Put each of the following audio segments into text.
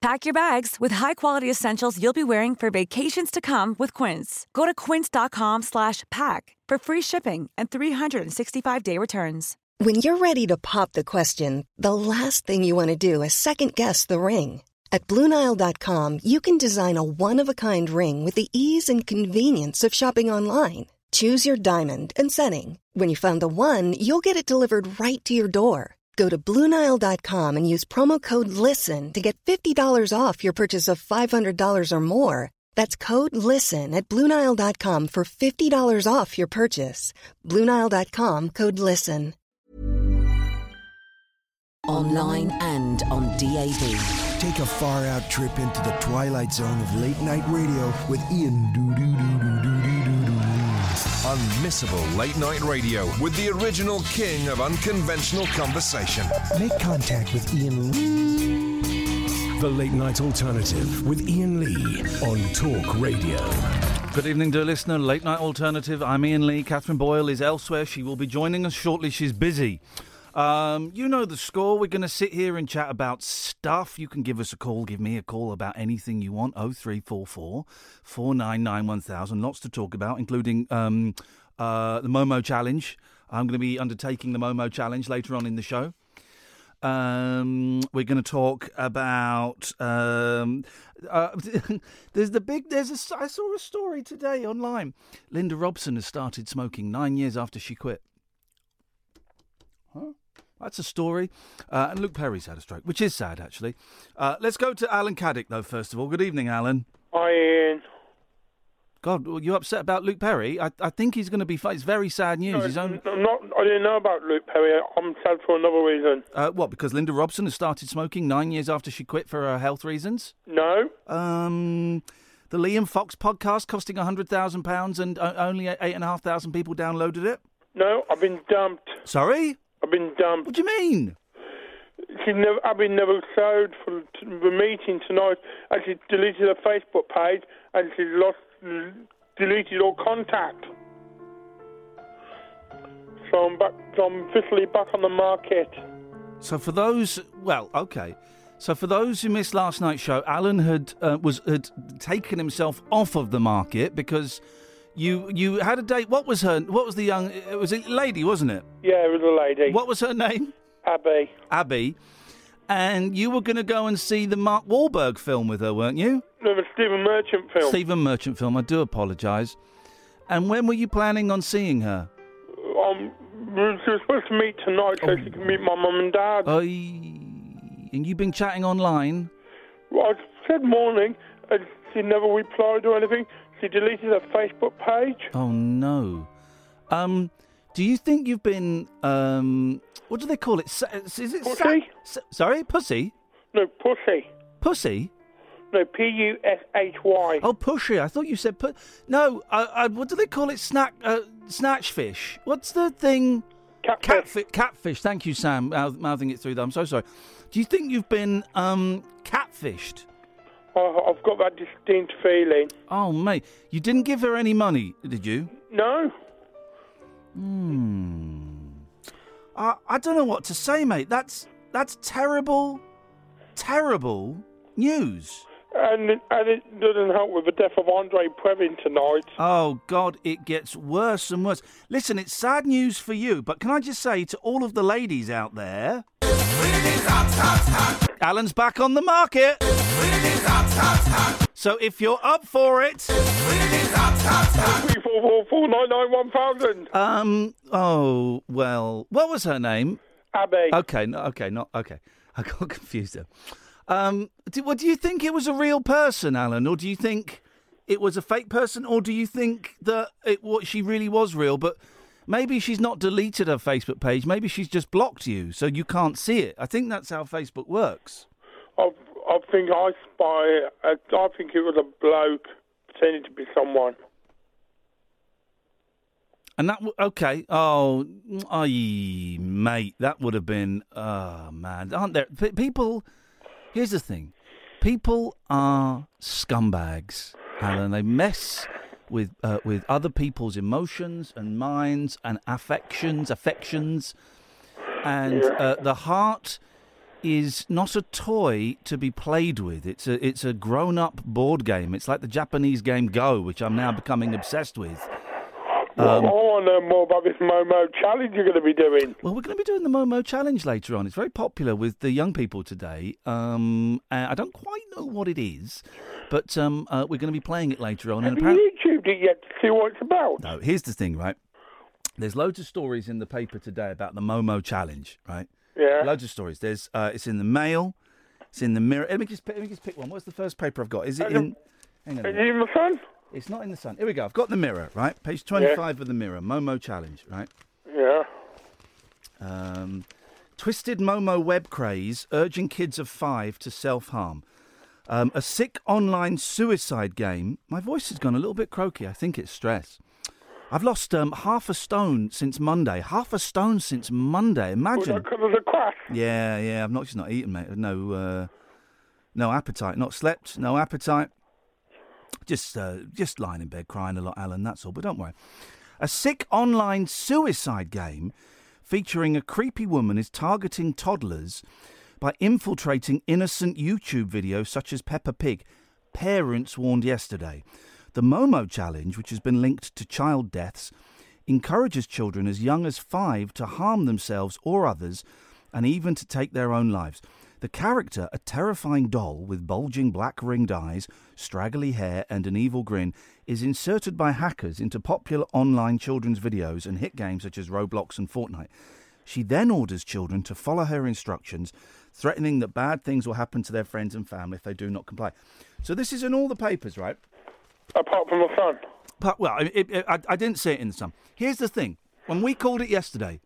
Pack your bags with high-quality essentials you'll be wearing for vacations to come with Quince. Go to quince.com slash pack for free shipping and 365-day returns. When you're ready to pop the question, the last thing you want to do is second guess the ring. At BlueNile.com, you can design a one-of-a-kind ring with the ease and convenience of shopping online. Choose your diamond and setting. When you find the one, you'll get it delivered right to your door. Go to BlueNile.com and use promo code LISTEN to get $50 off your purchase of $500 or more. That's code LISTEN at BlueNile.com for $50 off your purchase. BlueNile.com code LISTEN. Online and on DAB. Take a far out trip into the twilight zone of late night radio with Ian Doo Unmissable late night radio with the original king of unconventional conversation. Make contact with Iain Lee. The Late Night Alternative with Iain Lee on Talk Radio. Good evening, dear listener. Late Night Alternative. I'm Iain Lee. Catherine Boyle is elsewhere. She will be joining us shortly. She's busy. Um, you know the score. We're going to sit here and chat about stuff. You can give us a call. Give me a call about anything you want. 0344 499 1000. Lots to talk about, including um, uh, the Momo Challenge. I'm going to be undertaking the Momo Challenge later on in the show. Um, we're going to talk about. Um, uh, there's the big. There's a. I saw a story today online. Linda Robson has started smoking nine years after she quit. Huh? That's a story. Uh, and Luke Perry's had a stroke, which is sad, actually. Uh, let's go to Alan Caddick, though, first of all. Good evening, Alan. Hi, Iain. God, were you upset about Luke Perry? I, I think he's going to be. It's very sad news. No, His own, I'm not, I didn't know about Luke Perry. I'm sad for another reason. uh, what? Because Linda Robson has started smoking nine years after she quit for uh, health reasons. No? Um, the Liam Fox podcast costing hundred thousand pounds and only eight and a half thousand people downloaded it. No, I've been dumped. Sorry, I've been dumped. what do you mean? She never, I've been never showed for the meeting tonight, and she deleted her Facebook page, and she lost, deleted all contact. So I'm back. So I'm officially back on the market. So for those, well, okay. So for those who missed last night's show, Alan had uh, was had taken himself off of the market because you you had a date. What was her? What was the young? It was a lady, wasn't it? Yeah, it was a lady. What was her name? Abby. Abby. And you were going to go and see the Mark Wahlberg film with her, weren't you? No, the Stephen Merchant film. Stephen Merchant film. I do apologise. And when were you planning on seeing her? Um, she was supposed to meet tonight so she can meet my mum and dad. Oh, and you've been chatting online. Well, I said morning, and she never replied or anything. She deleted her Facebook page. Oh no. Um, do you think you've been um, what do they call it? Sa- Is it sa- Pussy? sa- sorry, pussy? No, pussy. Pussy? No, P U S H Y. Oh, pushy. I thought you said put. No, I, I, what do they call it? Snack, uh, snatch fish. What's the thing? Catfish. Catfish. Catfish. Thank you, Sam. Mouth, mouthing it through. There. I'm so sorry. Do you think you've been um, catfished? I- I've got that distinct feeling. Oh, mate, you didn't give her any money, did you? No. Hmm. I, I don't know what to say, mate. That's that's terrible, terrible news. And it, and it doesn't help with the death of Andre Previn tonight. Oh God, it gets worse and worse. Listen, it's sad news for you, but can I just say to all of the ladies out there, Alan's back on the market. So if you're up for it, Three four four four nine nine one thousand. um, oh well, what was her name? Abby. Okay, no, okay, not okay. I got confused there. Um, do, what do you think it was a real person, Alan, or do you think it was a fake person, or do you think that it what she really was real, but maybe she's not deleted her Facebook page, maybe she's just blocked you so you can't see it. I think that's how Facebook works. I, I think I spy. I, I think it was a bloke pretending to be someone. And that okay? Oh, mm, aye, mate, that would have been. Oh man, aren't there people? Here's the thing: people are scumbags, Alan. They mess with uh, with other people's emotions and minds and affections, affections, and uh, the heart is not a toy to be played with. It's a it's a grown up board game. It's like the Japanese game Go, which I'm now becoming obsessed with. Well, Um, I want to know more about this Momo challenge you're going to be doing. Well, we're going to be doing the Momo Challenge later on. It's very popular with the young people today. Um, I don't quite know what it is, but um, uh, we're going to be playing it later on. Have And you apparently, YouTubed it yet to see what it's about? no, here's the thing, right? There's loads of stories in the paper today about the Momo Challenge, right? Yeah. Loads of stories. There's uh, it's in the Mail, it's in the Mirror. Let me just pick- let me just pick one. What's the first paper I've got? Is it in? Hang on. Is it in the sun? It's not in the Sun. Here we go. I've got the Mirror, right? Page 25 of the Mirror. Momo Challenge, right? Yeah. Um, twisted Momo web craze urging kids of five to self harm. Um, a sick online suicide game. My voice has gone a little bit croaky. I think it's stress. I've lost um, half a stone since Monday. Half a stone since Monday. Imagine. Because of the crash. Yeah, yeah. I've not just not eaten, mate. No, uh, no appetite. Not slept. No appetite. Just, uh, just lying in bed crying a lot, Alan. That's all. But don't worry. A sick online suicide game featuring a creepy woman is targeting toddlers by infiltrating innocent YouTube videos such as Peppa Pig. Parents warned yesterday. The Momo challenge, which has been linked to child deaths, encourages children as young as five to harm themselves or others and even to take their own lives. The character, a terrifying doll with bulging black ringed eyes, straggly hair, and an evil grin, is inserted by hackers into popular online children's videos and hit games such as Roblox and Fortnite. She then orders children to follow her instructions, threatening that bad things will happen to their friends and family if they do not comply. So this is in all the papers, right? Apart from the sun. But, well, it, it, I, I didn't see it in the sun. Here's the thing: when we called it yesterday,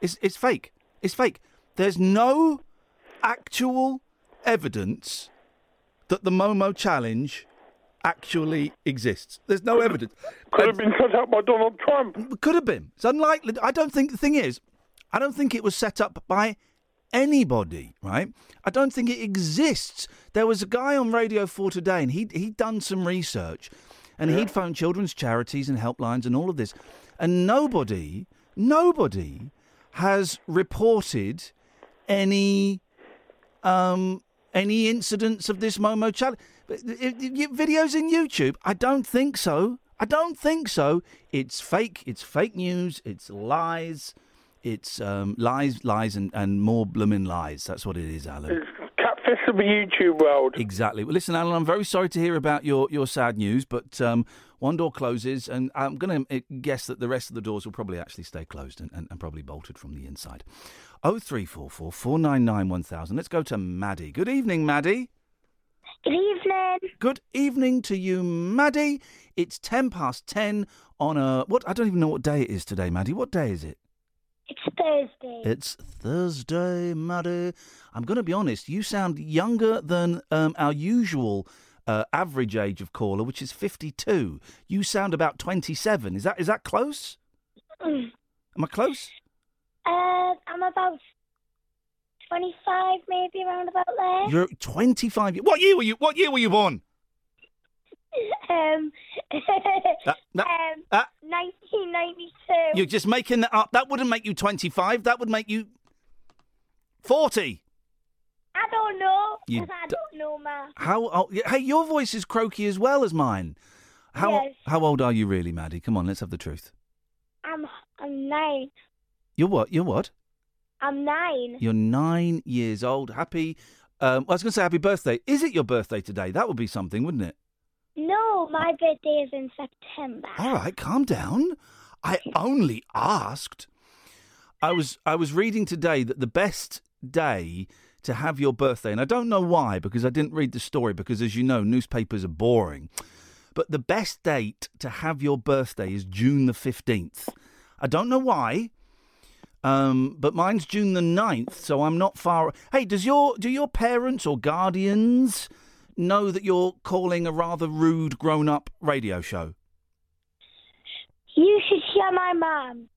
it's it's fake. It's fake. There's no actual evidence that the Momo challenge actually exists. There's no evidence. Could have been set up by Donald Trump. Could have been. It's unlikely. I don't think the thing is, I don't think it was set up by anybody, right? I don't think it exists. There was a guy on Radio 4 today and he'd, he'd done some research and he'd phoned children's charities and helplines and all of this. And nobody, nobody has reported any um, any incidents of this Momo challenge. I- Videos in YouTube? I don't think so. I don't think so. It's fake. It's fake news. It's lies. It's um, lies, lies, and, and more blooming lies. That's what it is, Alan. It's catfish of the YouTube world. Exactly. Well, listen, Alan, I'm very sorry to hear about your, your sad news, but um, one door closes, and I'm going to guess that the rest of the doors will probably actually stay closed and, and, and probably bolted from the inside. Oh three four four four nine nine one thousand. Let's go to Maddie. Good evening, Maddie. Good evening. Good evening to you, Maddie. It's ten past ten on a what? I don't even know what day it is today, Maddie. What day is it? It's Thursday. It's Thursday, Maddie. I'm going to be honest. You sound younger than um, our usual uh, average age of caller, which is 52. You sound about 27. Is that is that close? Mm. Am I close? Uh, I'm about 25, maybe around about there. You're 25. What year were you? What year were you born? Um, that- um, that- 1992. You're just making that up. That wouldn't make you 25. That would make you 40. I don't know. You I d- don't know, ma. How? Oh, hey, your voice is croaky as well as mine. How Yes. how old are you really, Maddie? Come on, let's have the truth. I'm I'm nine. You're what? You're what? I'm nine. You're nine years old. Happy. Um, I was going to say happy birthday. Is it your birthday today? That would be something, wouldn't it? No, my birthday is in September. All right, calm down. I only asked. I was I was reading today that the best day to have your birthday, and I don't know why because I didn't read the story because, as you know, newspapers are boring. But the best date to have your birthday is June the fifteenth. I don't know why. Um, but mine's June the 9th, so I'm not far. Hey, does your do your parents or guardians know that you're calling a rather rude grown-up radio show? You should hear my mum.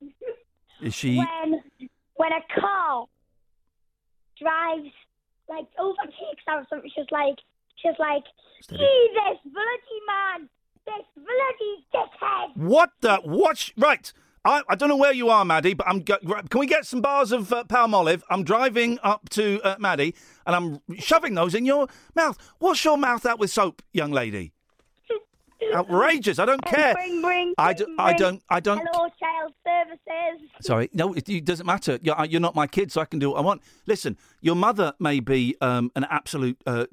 Is she? When when a car drives like overtakes or something, she's like she's like. "Gee, this bloody man, this bloody dickhead." What the? What? sh- Right. I, I don't know where you are, Maddie, but I'm. Can we get some bars of uh, Palmolive? I'm driving up to uh, Maddie, and I'm shoving those in your mouth. Wash your mouth out with soap, young lady. Outrageous! I don't care. Bring, bring, I, bring, do, I don't. I don't. Hello, child services. Sorry, no, it, it doesn't matter. You're, uh, you're not my kid, so I can do what I want. Listen, your mother may be um, an absolute uh,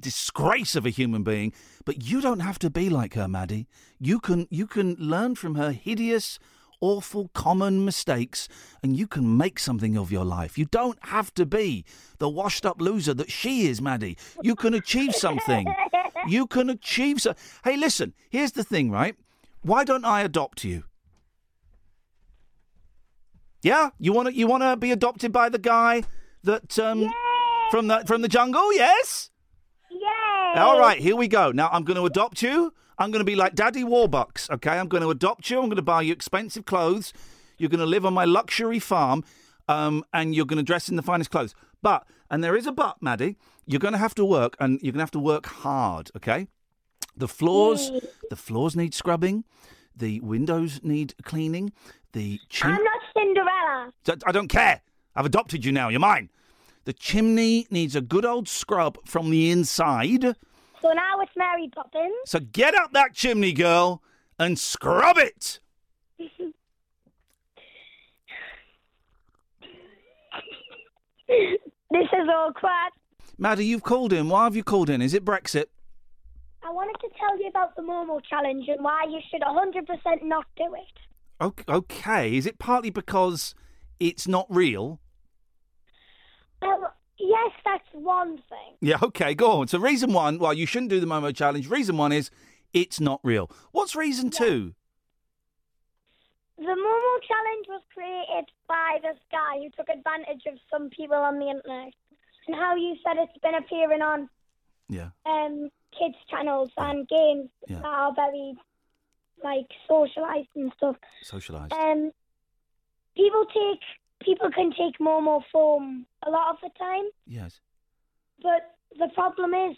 disgrace of a human being, but you don't have to be like her, Maddie. You can you can learn from her hideous, awful, common mistakes, and you can make something of your life. You don't have to be the washed-up loser that she is, Maddie. You can achieve something. You can achieve so. Hey, listen. Here's the thing, right? Why don't I adopt you? Yeah, you want to you want to be adopted by the guy that um from the from the jungle? Yes. Yay! All right, here we go. Now I'm going to adopt you. I'm going to be like Daddy Warbucks. Okay, I'm going to adopt you. I'm going to buy you expensive clothes. You're going to live on my luxury farm, um, and you're going to dress in the finest clothes. But and there is a but, Maddie. You're going to have to work, and you're going to have to work hard. Okay. The floors, the floors need scrubbing. The windows need cleaning. The chim- I'm not Cinderella. I don't care. I've adopted you now. You're mine. The chimney needs a good old scrub from the inside. So now it's Mary Poppins. So get up that chimney, girl, and scrub it. This is awkward. Maddie, you've called in. Why have you called in? Is it Brexit? I wanted to tell you about the Momo challenge and why you should 100% not do it. Ok- Okay. Is it partly because it's not real? Um, yes, that's one thing. Yeah, okay, go on. So, reason one, well, you shouldn't do the Momo challenge. Reason one is it's not real. What's reason two? The Momo challenge was created by this guy who took advantage of some people on the internet. And how you said it's been appearing on Yeah. um, kids' channels and games Yeah. that are very, like, socialised and stuff. Socialised. Um, people take people can take Momo form a lot of the time, yes. but the problem is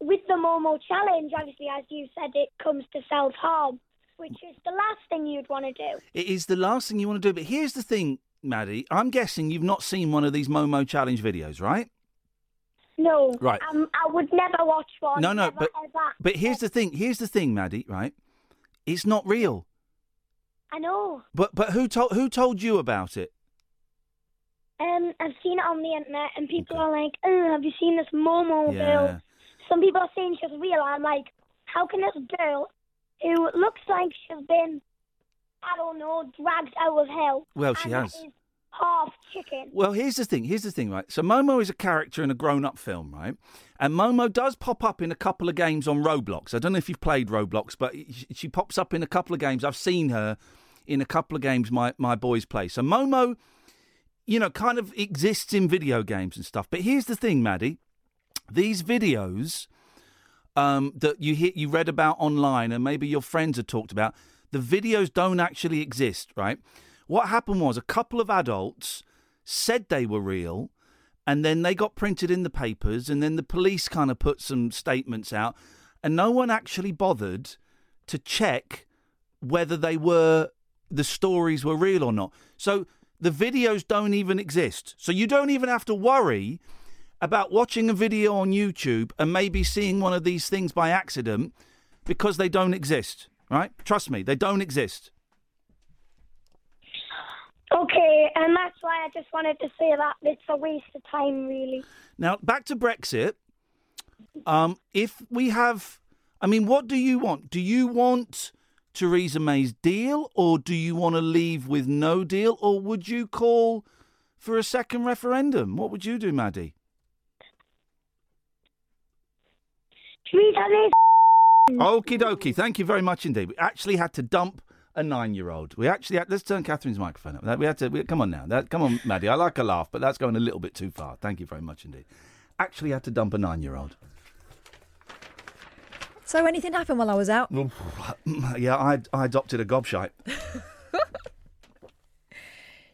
with the Momo challenge. Obviously, as you said, it comes to self harm, which is the last thing you'd want to do. It is the last thing you want to do. But here's the thing, Maddie. I'm guessing you've not seen one of these Momo challenge videos, right? No, Right. Um, I would never watch one. No, no, never, but ever. but here's the thing. Here's the thing, Maddie. Right? It's not real. I know. But but who told who told you about it? Um, I've seen it on the internet, and people are like, oh, "Have you seen this Momo girl?" Some people are saying she's real. I'm like, how can this girl, who looks like she's been, I don't know, dragged out of hell? Well, she has. half chicken. Well, here's the thing. Here's the thing, right? So Momo is a character in a grown-up film, right? And Momo does pop up in a couple of games on Roblox. I don't know if you've played Roblox, but she- she pops up in a couple of games. I've seen her in a couple of games my my boys play. So Momo, you know, kind of exists in video games and stuff. But here's the thing, Maddie. These videos um, that you hear, you read about online, and maybe your friends have talked about, the videos don't actually exist, right? What happened was a couple of adults said they were real, and then they got printed in the papers, and then the police kind of put some statements out, and no one actually bothered to check whether they were the stories were real or not. So the videos don't even exist. So you don't even have to worry about watching a video on YouTube and maybe seeing one of these things by accident because they don't exist, right? Trust me, they don't exist. Okay, and that's why I just wanted to say that it's a waste of time, really. Now, back to Brexit. Um, if we have, I mean, what do you want? Do you want Theresa May's deal, or do you want to leave with no deal, or would you call for a second referendum? What would you do, Maddie? Okie dokie. Thank you very much indeed. We actually had to dump a nine-year-old. We actually had. Let's turn Catherine's microphone up. We had to. We, come on now. That, come on, Maddie. I like a laugh, but that's going a little bit too far. Thank you very much indeed. Actually had to dump a nine-year-old. So anything happened while I was out? yeah, I, I adopted a gobshite.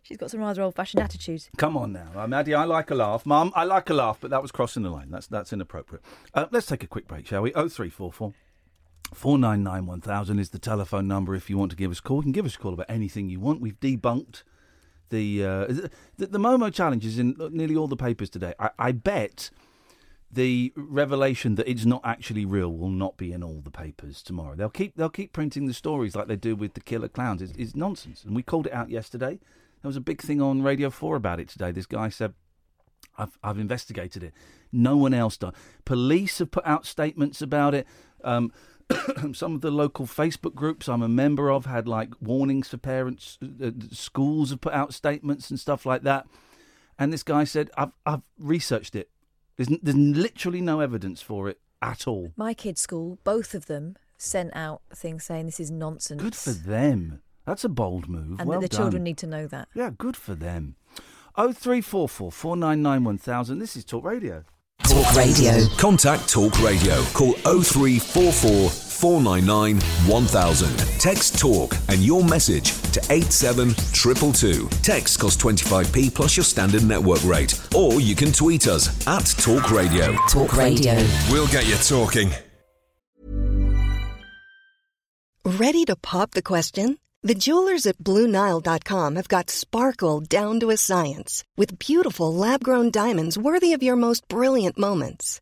She's got some rather old-fashioned attitudes. Come on now, uh, Maddie. I like a laugh, Mum. I like a laugh, but that was crossing the line. That's that's inappropriate. Uh, let's take a quick break, shall we? Oh three four four. 499 1000 is the telephone number if you want to give us a call. You can give us a call about anything you want. We've debunked the uh, the, the Momo challenge is in nearly all the papers today. I, I bet the revelation that it's not actually real will not be in all the papers tomorrow. They'll keep they'll keep printing the stories like they do with the killer clowns. It's, it's nonsense, and we called it out yesterday. There was a big thing on Radio Four about it today. This guy said, "I've I've investigated it. No one else does. Police have put out statements about it." Um, some of the local Facebook groups I'm a member of had like warnings for parents. Uh, schools have put out statements and stuff like that. And this guy said, "I've I've researched it. There's n- there's literally no evidence for it at all. My kids' school, both of them, sent out things saying this is nonsense. Good for them. That's a bold move. And well that the done. children need to know that. Yeah, good for them. Oh three four four four nine nine one thousand. This is Talk Radio. Talk Radio. Contact Talk Radio. Call 0344 499 1000. Text Talk and your message to 87222. Text costs 25p plus your standard network rate. Or you can tweet us at Talk Radio. Talk Radio. We'll get you talking. Ready to pop the question? The jewelers at BlueNile.com have got sparkle down to a science with beautiful lab grown diamonds worthy of your most brilliant moments.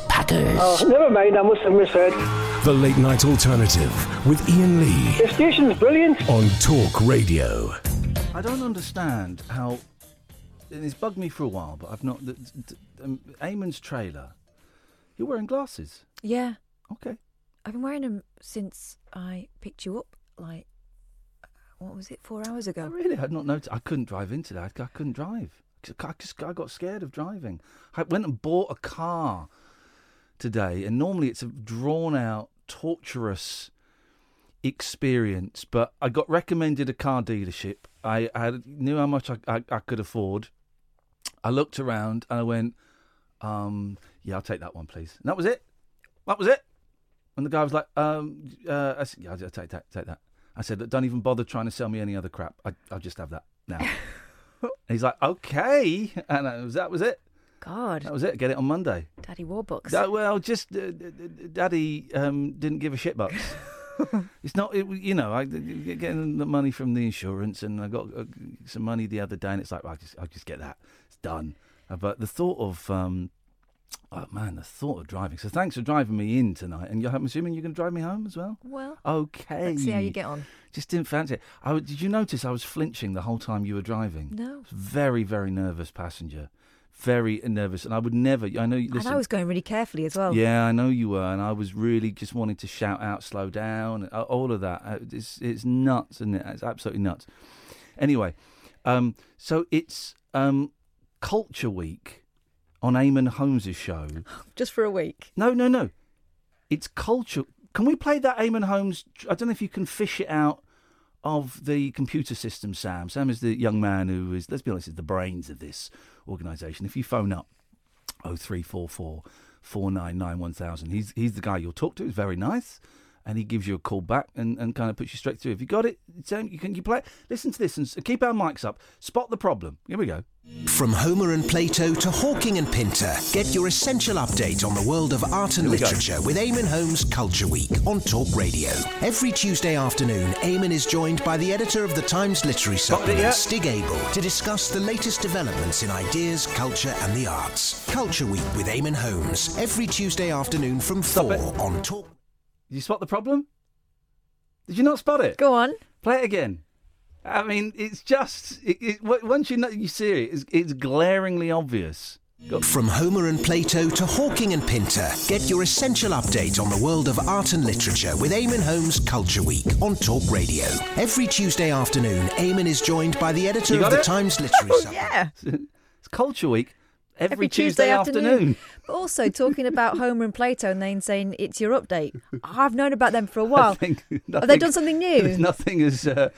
packers. Oh, never mind, I must have misheard. The Late Night Alternative with Iain Lee The station's brilliant. on Talk Radio. I don't understand how. and It's bugged me for a while, but I've not. The, the, um, Eamonn's trailer. You're wearing glasses. Yeah. Okay. I've been wearing them since I picked you up, like, what was it, four hours ago? Really, I had not noticed. I couldn't drive into that. I couldn't drive. I just I got scared of driving. I went and bought a car today, and normally it's a drawn out, torturous experience. But I got recommended a car dealership. I, I knew how much I, I, I could afford. I looked around and I went, um, "Yeah, I'll take that one, please." And that was it. That was it. And the guy was like, um, uh, I said, "Yeah, I'll take that, take that." I said, "Don't even bother trying to sell me any other crap. I, I'll just have that now." he's like, "Okay," and was, that was it. God. That was it. Get it on Monday. Daddy Warbucks. Da- well, just uh, Daddy um, didn't give a shit bucks. it's not, it, you know, I getting the money from the insurance, and I got uh, some money the other day, and it's like, well, I just, I just get that. It's done. Uh, but the thought of, um, oh man, the thought of driving. So thanks for driving me in tonight, and you're, I'm assuming you're going to drive me home as well. Well, Okay. let's see how you get on. Just didn't fancy it. I, did you notice I was flinching the whole time you were driving? No. Very, very nervous passenger. Very nervous, and I would never. I know. And I was going really carefully as well. yeah, I know you were, and I was really just wanting to shout out, slow down, all of that. Uh, It's it's nuts, isn't it? It's absolutely nuts. Anyway, um, so it's um, Culture Week on Eamonn Holmes' show. Just for a week. No, no, no. It's culture. Can we play that Eamonn Holmes? I don't know if you can fish it out of the computer system, Sam. Sam is the young man who is, let's be honest, is the brains of this organisation. If you phone up 0344 499 1000, he's, he's the guy you'll talk to. He's very nice. And he gives you a call back and, and kind of puts you straight through. If you got it, you can you play. Listen to this and keep our mics up. Spot the problem. Here we go. From Homer and Plato to Hawking and Pinter, get your essential update on the world of art and we go. literature with Eamonn Holmes Culture Week on Talk Radio. Every Tuesday afternoon, Eamonn is joined by the editor of the Times Literary Supplement, yeah. Stig Abell, to discuss the latest developments in ideas, culture, and the arts. Culture Week with Eamonn Holmes, every Tuesday afternoon from 4 on Talk. Did you spot the problem? Did you not spot it? Go on. Play it again. I mean, it's just it, it, once you know you see it, it's, it's glaringly obvious. From Homer and Plato to Hawking and Pinter, get your essential update on the world of art and literature with Eamonn Holmes Culture Week on Talk Radio. Every Tuesday afternoon, Eamonn is joined by the editor of got the? Times Literary oh, Supplement. Yeah. It's Culture Week every, Tuesday, afternoon. But also talking about Homer and Plato and then saying it's your update. I've known about them for a while. I think Have they done something new? Nothing has, uh,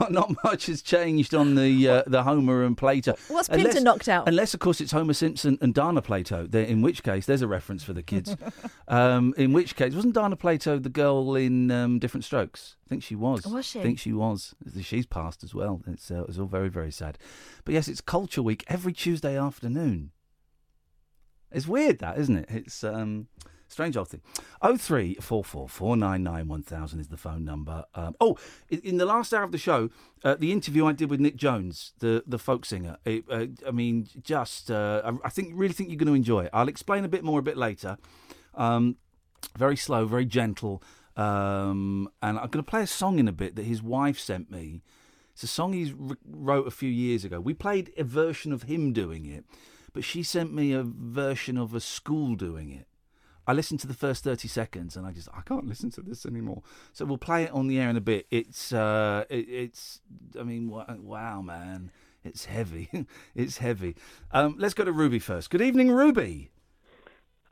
not, not much has changed on the uh, the Homer and Plato. What's Pinter knocked out? Unless, of course, it's Homer Simpson and Dana Plato. There- In which case, there's a reference for the kids. um, in which case, wasn't Dana Plato the girl in um, Diff'rent Strokes? I think she was. Was she? I think she was. She's passed as well. It's, uh, it's all very, very sad. But yes, it's Culture Week every Tuesday afternoon. It's weird, that isn't it? It's um, strange old thing. Oh three four four four nine nine one thousand is the phone number. Um, oh, in, the last hour of the show, uh, the interview I did with Nic Jones, the the folk singer. It, uh, I mean, just uh, I, I think really think you're going to enjoy it. I'll explain a bit more a bit later. Um, very slow, very gentle. Um, and I'm going to play a song in a bit that his wife sent me. It's a song he wrote a few years ago. We played a version of him doing it, but she sent me a version of a school doing it. I listened to the first 30 seconds and I just, I can't listen to this anymore. So we'll play it on the air in a bit. It's, uh, it, it's, I mean, wow, man. It's heavy. it's heavy. Um, let's go to Ruby first. Good evening, Ruby.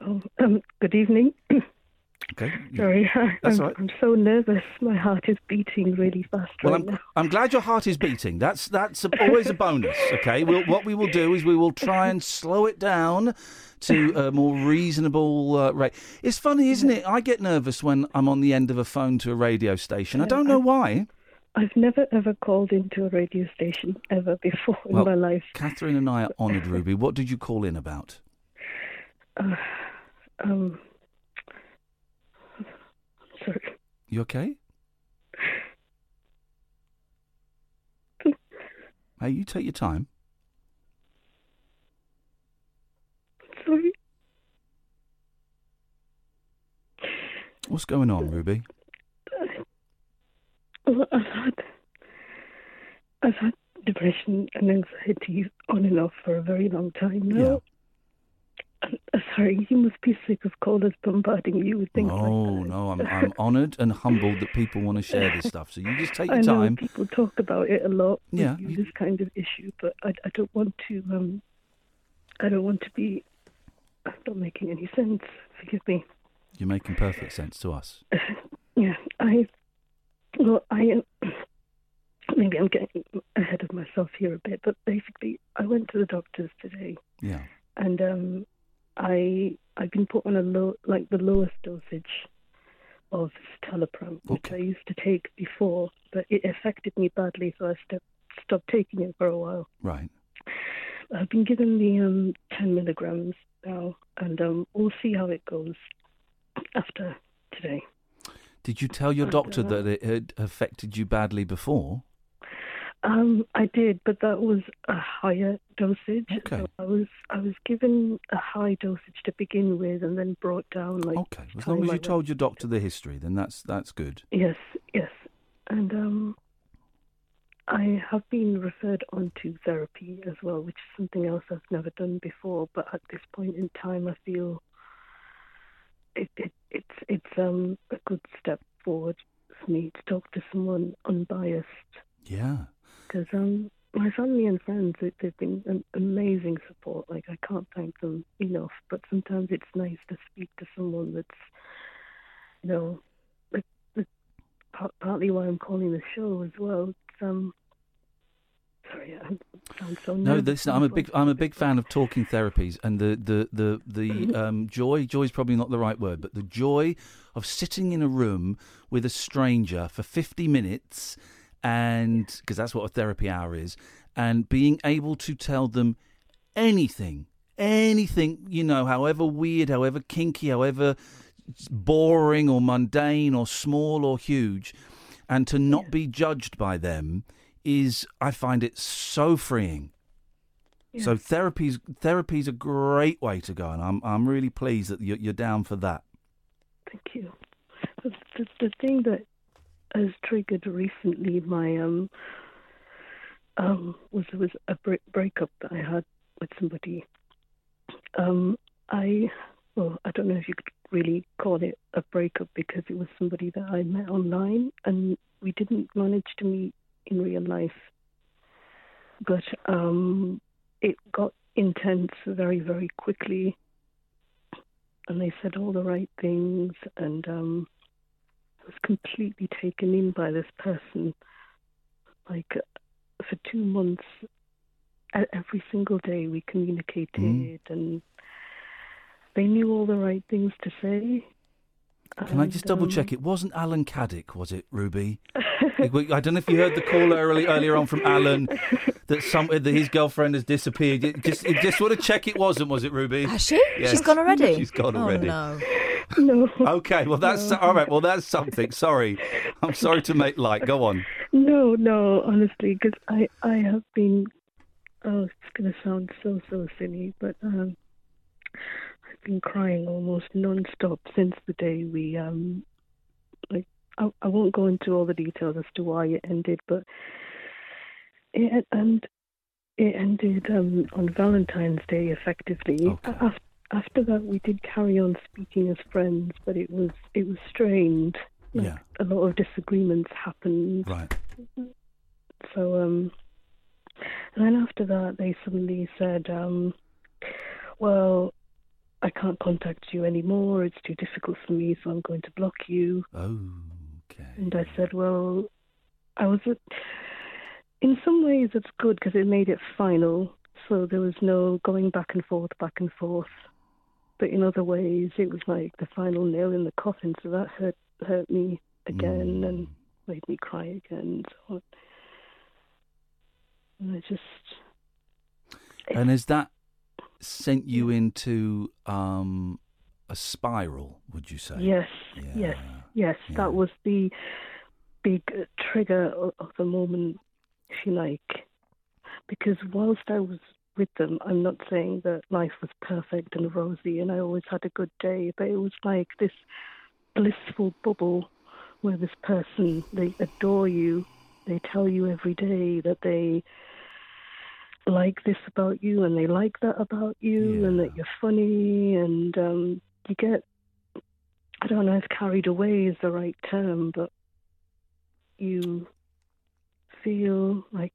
Oh, um, good evening. Okay. Sorry, That's I'm, right. I'm so nervous. My heart is beating really fast Well, right I'm, now. I'm glad your heart is beating. That's that's a, always a bonus. Okay. We'll, what we will do is we will try and slow it down to a more reasonable uh, rate. It's funny, isn't it? I get nervous when I'm on the end of a phone to a radio station. I don't know why. I've never ever called into a radio station ever before in Well, my life. Catherine and I are honoured, Ruby. What did you call in about? Uh, um, You okay? Hey, you take your time. Sorry. What's going on, Ruby? Well, I've had I've had depression and anxiety on and off for a very long time now. Sorry, you must be sick of callers bombarding you with things like No, no, I'm I'm honoured and humbled that people want to share this stuff. So you just take your I know time. people talk about it a lot. with Yeah, you, this kind of issue, but I, I don't want to. Um, I don't want to be. I'm not making any sense. Forgive me. You're making perfect sense to us. Yeah, I. Well, I. uh, Maybe I'm getting ahead of myself here a bit, but basically, I went to the doctors today, Yeah. and um, I I've been put on a low, like the lowest dosage of citalopram, which I used to take before, but it affected me badly, so I stopped stopped taking it for a while. Right. I've been given the um, 10 milligrams now, and um, we'll see how it goes after today. Did you tell your doctor that it had affected you badly before? Um, I did, but that was a higher dosage. Okay. So I was I was given a high dosage to begin with, and then brought down like. Okay. As long as you told your doctor the history, then that's that's good. Yes, yes, and um, I have been referred on to therapy as well, which is something else I've never done before. But at this point in time, I feel it, it it's it's um a good step forward for me to talk to someone unbiased Yeah. Because um my family and friends they- they've been an amazing support. Like I can't thank them enough. But sometimes it's nice to speak to someone that's you know like, that par- partly why I'm calling the show as well. It's, um, sorry, so No, this, I'm a big. I'm a big fan of talking therapies, and the the the the um, joy joy is probably not the right word, but the joy of sitting in a room with a stranger for 50 minutes, and because that's what a therapy hour is, and being able to tell them anything, anything you know, however weird, however kinky, however boring or mundane or small or huge, and to not be judged by them is I find it so freeing. So Yeah. therapy's therapy's a great way to go, and I'm I'm really pleased that you're, you're down for that. Thank you. The, the, the thing that has triggered recently my um um was was a break, breakup that I had with somebody. Um, I well, I don't know if you could really call it a breakup because it was somebody that I met online and we didn't manage to meet in real life. But um, it got intense very very quickly and they said all the right things and um was completely taken in by this person like for 2 months every single day we communicated and they knew all the right things to say Can I just double um, check? It wasn't Alan Caddick, was it, Ruby? I don't know if you heard the call early, earlier on from Alan that some that his girlfriend has disappeared. It just it just want to check it wasn't, was it, Ruby? Has she? Yes. She's gone already? She's gone already. Oh, already. no. no Okay, well that's all right. Well that's something. Sorry, I'm sorry to make light. Go on. No, no, honestly, because I, I have been. Oh, it's going to sound so, so silly, but um, I've been crying almost non-stop since the day we um, like. I, I won't go into all the details as to why it ended, but it and it ended um, on Valentine's Day, effectively. After, after that, we did carry on speaking as friends, but it was it was strained. Like, Yeah. a lot of disagreements happened. Right. So um and then after that they suddenly said, um, Well, I can't contact you anymore, it's too difficult for me, so I'm going to block you. Oh, And I said, Well I was at, in some ways it's good because it made it final. So there was no going back and forth, back and forth. But in other ways, it was like the final nail in the coffin. So that hurt hurt me again and made me cry again. So and I just And has that sent you into um, a spiral? Would you say? Yes, yes, yes. That was the big trigger of, of the moment, if you like. Because whilst I was with them, I'm not saying that life was perfect and rosy and I always had a good day, but it was like this blissful bubble where this person, they adore you, they tell you every day that they like this about you and they like that about you and that you're funny and um you get I don't know if carried away is the right term, but you feel like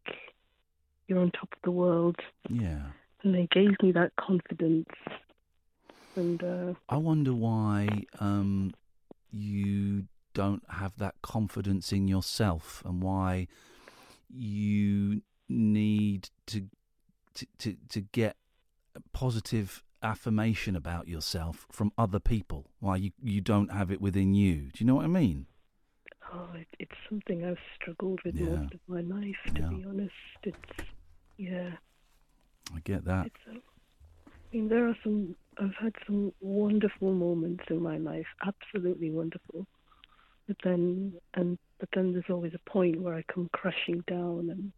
you're on top of the world Yeah. and they gave me that confidence and uh I wonder why um, you don't have that confidence in yourself, and why you need to to to, to get positive affirmation about yourself from other people. Why you you don't have it within you? Do you know what I mean? oh it, it's something I've struggled with Yeah. most of my life to Yeah. be honest. It's yeah. I get that. It's uh, I mean, there are some. I've had some wonderful moments in my life, absolutely wonderful. But then, and but then there's always a point where I come crashing down, and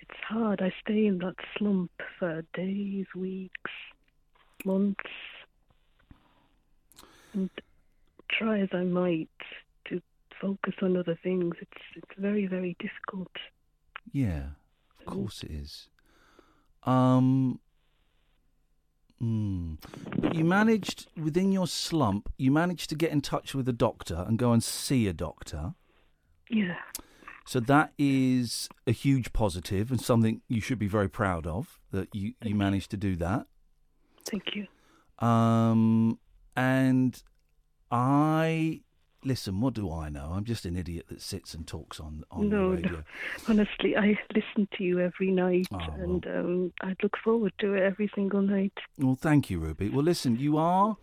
it's hard. I stay in that slump for days, weeks, months, and try as I might to focus on other things. It's it's very very difficult. Yeah, of course it is. Um, mm, but you managed within your slump. You managed to get in touch with a doctor and go and see a doctor. Yeah. So that is a huge positive and something you should be very proud of that you, you managed to do that. Thank you. Um, and I listen, what do I know? I'm just an idiot that sits and talks on on no, the radio. no. Honestly, I listen to you every night, Oh, and um, I look forward to it every single night. Well, thank you, Ruby. Well, listen, you are.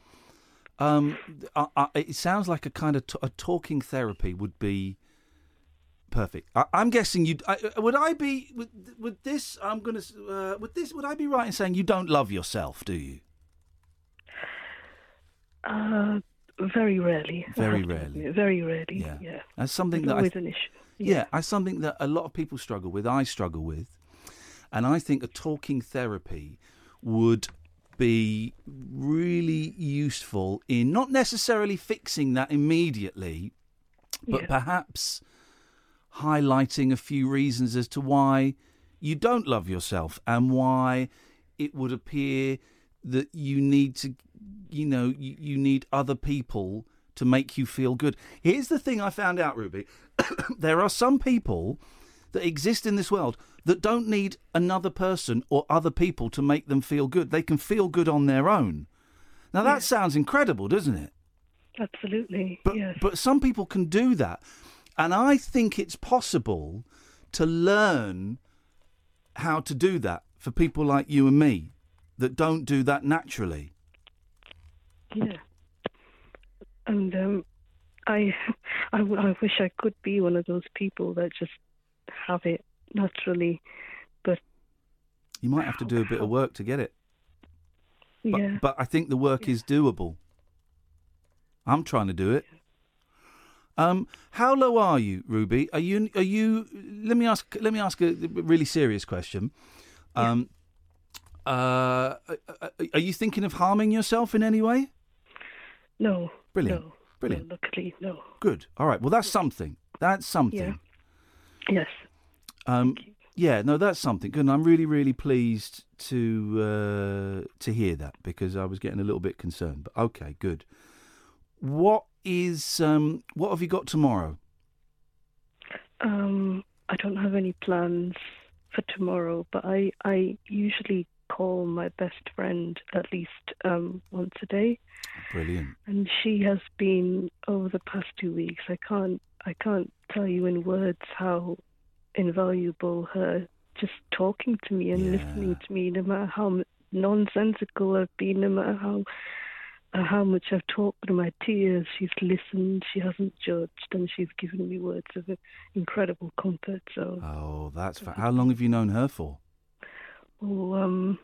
Um, I, I, it sounds like a kind of t- a talking therapy would be perfect. I, I'm guessing you I, would. I be with, with this. I'm gonna. Uh, with this, would I be right in saying you don't love yourself? Do you? Uh, very rarely. Very rarely. Very rarely. Yeah. Yeah. That's something It's that I always th- an issue. Yeah, that's something that a lot of people struggle with. I struggle with, and I think a talking therapy would be really useful in not necessarily fixing that immediately, but Yeah. perhaps highlighting a few reasons as to why you don't love yourself and why it would appear that you need to, you know, you, you need other people to make you feel good. Here's the thing I found out, Ruby. there are some people that exist in this world that don't need another person or other people to make them feel good. They can feel good on their own. Now that sounds incredible, doesn't it? Absolutely. But yes. but some people can do that, and I think it's possible to learn how to do that for people like you and me that don't do that naturally. Yeah. And um, I, I, I wish I could be one of those people that just have it naturally, but You might have to do a bit of work to get it. But, yeah. but I think the work is doable. I'm trying to do it. Um, how low are you, Ruby? Are you? Are you? Let me ask. Let me ask a really serious question. Um, uh, are you thinking of harming yourself in any way? No. Brilliant. No. Brilliant. No, luckily, no. Good. All right. Well, that's something. That's something. Yeah. Yes. Um, yeah, no, that's something good. And I'm really, really pleased to uh, to hear that because I was getting a little bit concerned. But okay, good. What is um, what have you got tomorrow? Um, I don't have any plans for tomorrow, but I, I usually call my best friend at least um, once a day. Brilliant. and she has been over the past two weeks. I can't I can't tell you in words how invaluable her just talking to me and listening to me, no matter how nonsensical I've been, no matter how uh, how much I've talked through my tears. She's listened, she hasn't judged, and she's given me words of incredible comfort. So, Oh, that's fa- how long have you known her for? oh, um,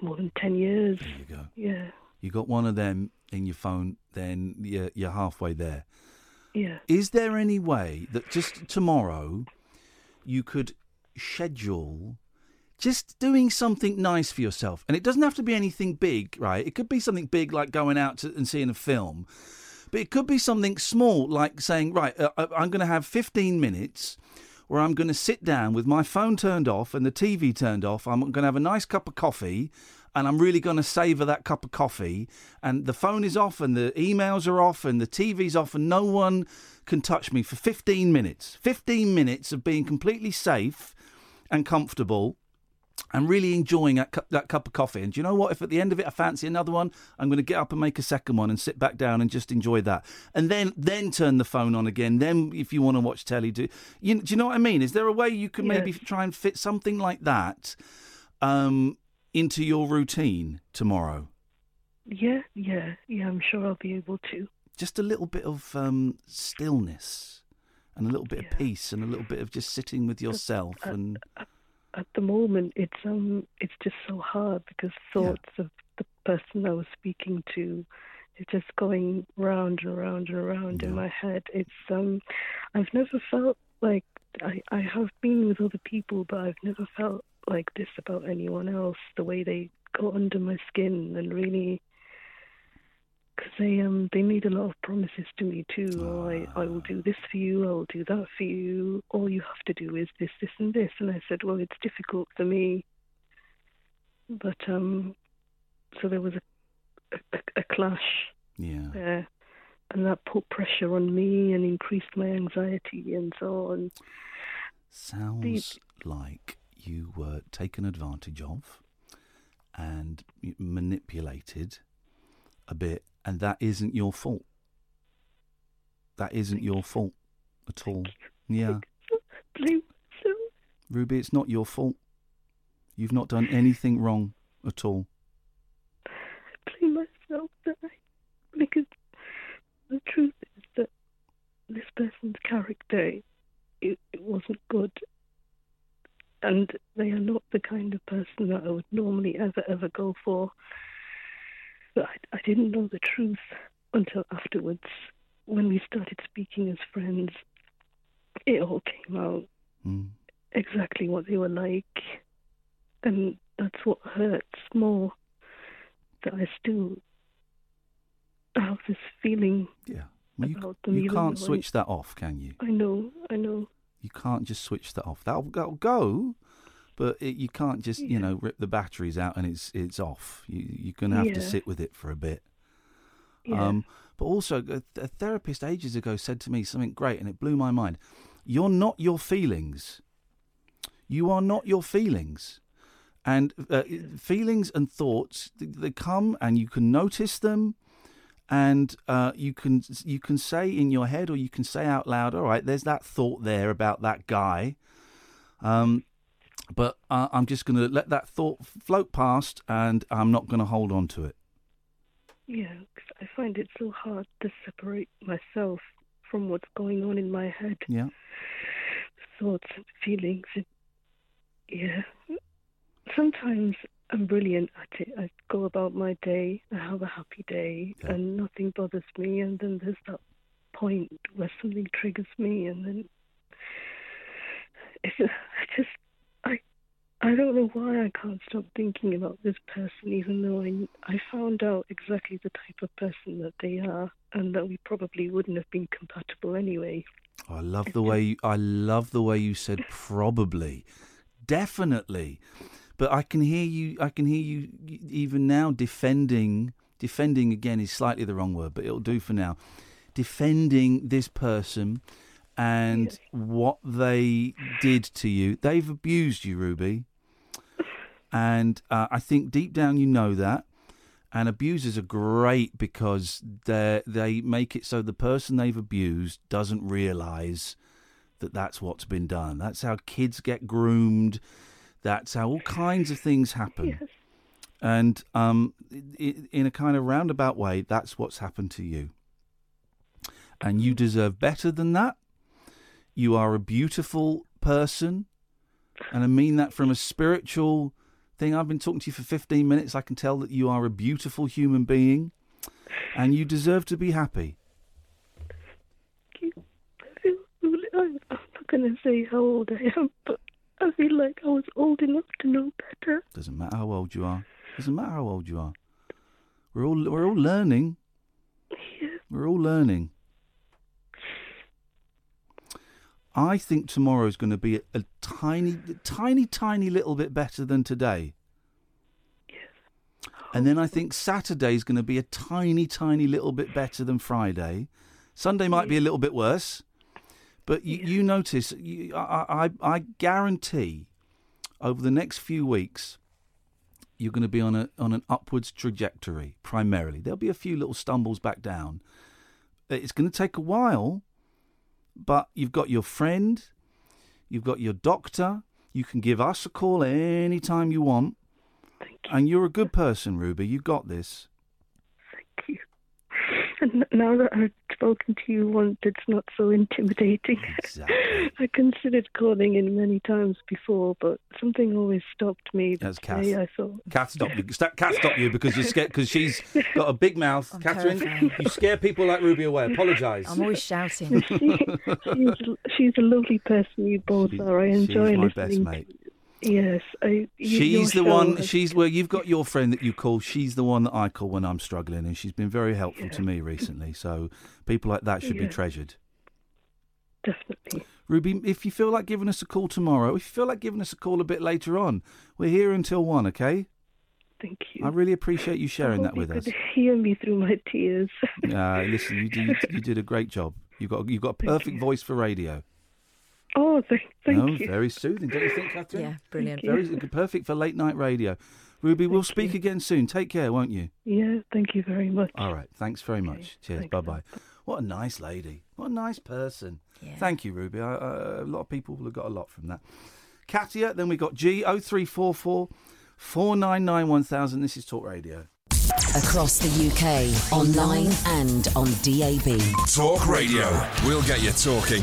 more than ten years. There you go. Yeah, You got one of them in your phone, then you're, you're halfway there. yeah. Is there any way that just tomorrow you could schedule just doing something nice for yourself? And it doesn't have to be anything big, right? It could be something big like going out to, and seeing a film, but it could be something small like saying, right, uh, I- I'm going to have 15 minutes where I'm going to sit down with my phone turned off and the TV turned off. I'm going to have a nice cup of coffee and I'm really going to savour that cup of coffee. And the phone is off and the emails are off and the TV's off and no one can touch me for 15 minutes. 15 minutes of being completely safe and comfortable and really enjoying that, cu- that cup of coffee. And do you know what? If at the end of it I fancy another one, I'm going to get up and make a second one and sit back down and just enjoy that. And then then turn the phone on again. Then if you want to watch telly, do you, do you know what I mean? Is there a way you can maybe try and fit something like that um, into your routine tomorrow? Yeah, yeah, yeah. I'm sure I'll be able to. Just a little bit of um, stillness and a little bit of peace and a little bit of just sitting with yourself uh, and At the moment, it's um, it's just so hard because thoughts of the person I was speaking to, is just going round and around and around in my head. It's um, I've never felt like I I have been with other people, but I've never felt like this about anyone else. The way they go under my skin and really because they um they made a lot of promises to me too. Oh, I I will do this for you. I will do that for you. All you have to do is this, this, and this. And I said, well, it's difficult for me. But um, so there was a a, a clash yeah. there, and that put pressure on me and increased my anxiety and so on. Sounds like you were taken advantage of and manipulated a bit, and that isn't your fault. That isn't your fault at all. Yeah. Ruby, it's not your fault. You've not done anything wrong at all. blame myself that I, because the truth is that this person's character it, it wasn't good, and they are not the kind of person that I would normally ever ever go for. But I, I didn't know the truth until afterwards, when we started speaking as friends. It all came out Mm. exactly what they were like, and that's what hurts more that I still have this feeling Yeah. Well, you, about them. you can't switch that off, can you? I know, I know. You can't just switch that off. That'll, that'll go, but it, you can't just you know rip the batteries out and it's it's off. You, you're going to have to sit with it for a bit. Yeah. Um, but also, a, a therapist ages ago said to me something great, and it blew my mind. You're not your feelings. You are not your feelings. And uh, feelings and thoughts, they come and you can notice them, and uh, you can you can say in your head or you can say out loud, all right, there's that thought there about that guy. Um, but uh, I'm just going to let that thought float past, and I'm not going to hold on to it. Yeah, 'cause I find it so hard to separate myself from what's going on in my head. Yeah. Thoughts and feelings. And, yeah. Sometimes I'm brilliant at it. I go about my day, I have a happy day, and nothing bothers me. And then there's that point where something triggers me, and then it's, I just, I, I don't know why I can't stop thinking about this person, even though I, I found out exactly the type of person that they are, and that we probably wouldn't have been compatible anyway. I love the way you, I love the way you said probably, definitely, but I can hear you. I can hear you even now defending. Defending again is slightly the wrong word, but it'll do for now. Defending this person and what they did to you. They've abused you, Ruby, and uh, I think deep down you know that. And abusers are great because they they make it so the person they've abused doesn't realise that that's what's been done. That's how kids get groomed. That's how all kinds of things happen. And um, in a kind of roundabout way, that's what's happened to you. And you deserve better than that. You are a beautiful person. And I mean that from a spiritual thing. I've been talking to you for 15 minutes. I can tell that you are a beautiful human being. And you deserve to be happy. I'm not going to say how old I am, but I feel like I was old enough to know better. Doesn't matter how old you are. Doesn't matter how old you are. We're all we're all learning. We're all learning. I think tomorrow is going to be a, a tiny, tiny, tiny little bit better than today. And then I think Saturday is going to be a tiny, tiny little bit better than Friday. Sunday might be a little bit worse, but you, you notice, you, I, I, I guarantee, over the next few weeks, you're going to be on a on an upwards trajectory. Primarily, there'll be a few little stumbles back down. Uh, it's going to take a while, but you've got your friend, you've got your doctor. You can give us a call any time you want. And you're a good person, Ruby. You got this. And now that I've spoken to you once, it's not so intimidating. I considered calling in many times before, but something always stopped me. That's Today Kath. I thought, Kath stopped you. Sta- Kath stopped you because you're scared. Because she's got a big mouth. Catherine, terrified. you scare people like Ruby away. Apologise. I'm always shouting. she, she's, she's a lovely person. You both are. I enjoy she's my listening. best mate. Yes, I. you- She's the one. has- She's where you've got your friend that you call. She's the one that I call when I'm struggling, and she's been very helpful to me recently. So people like that should be treasured. Definitely. Ruby, if you feel like giving us a call tomorrow, if you feel like giving us a call a bit later on, we're here until one. Okay. Thank you. I really appreciate you sharing that with you us. could hear me through my tears. Uh, listen, you did, you did a great job. You got you got a perfect voice for radio. Oh, thank, thank no, you. very soothing, don't you think, Catherine? Yeah, brilliant. Very perfect for late night radio. Ruby, we'll speak again soon. Take care, won't you? Yeah, thank you very much. All right. Thanks very much. Cheers. Bye bye. What a nice lady. What a nice person. Thank you, Ruby. I, I, a lot of people will have got a lot from that. Katia, then we got G 0344 499 1000. This is Talk Radio. Across the UK, online and on DAB. Talk Radio. We'll get you talking.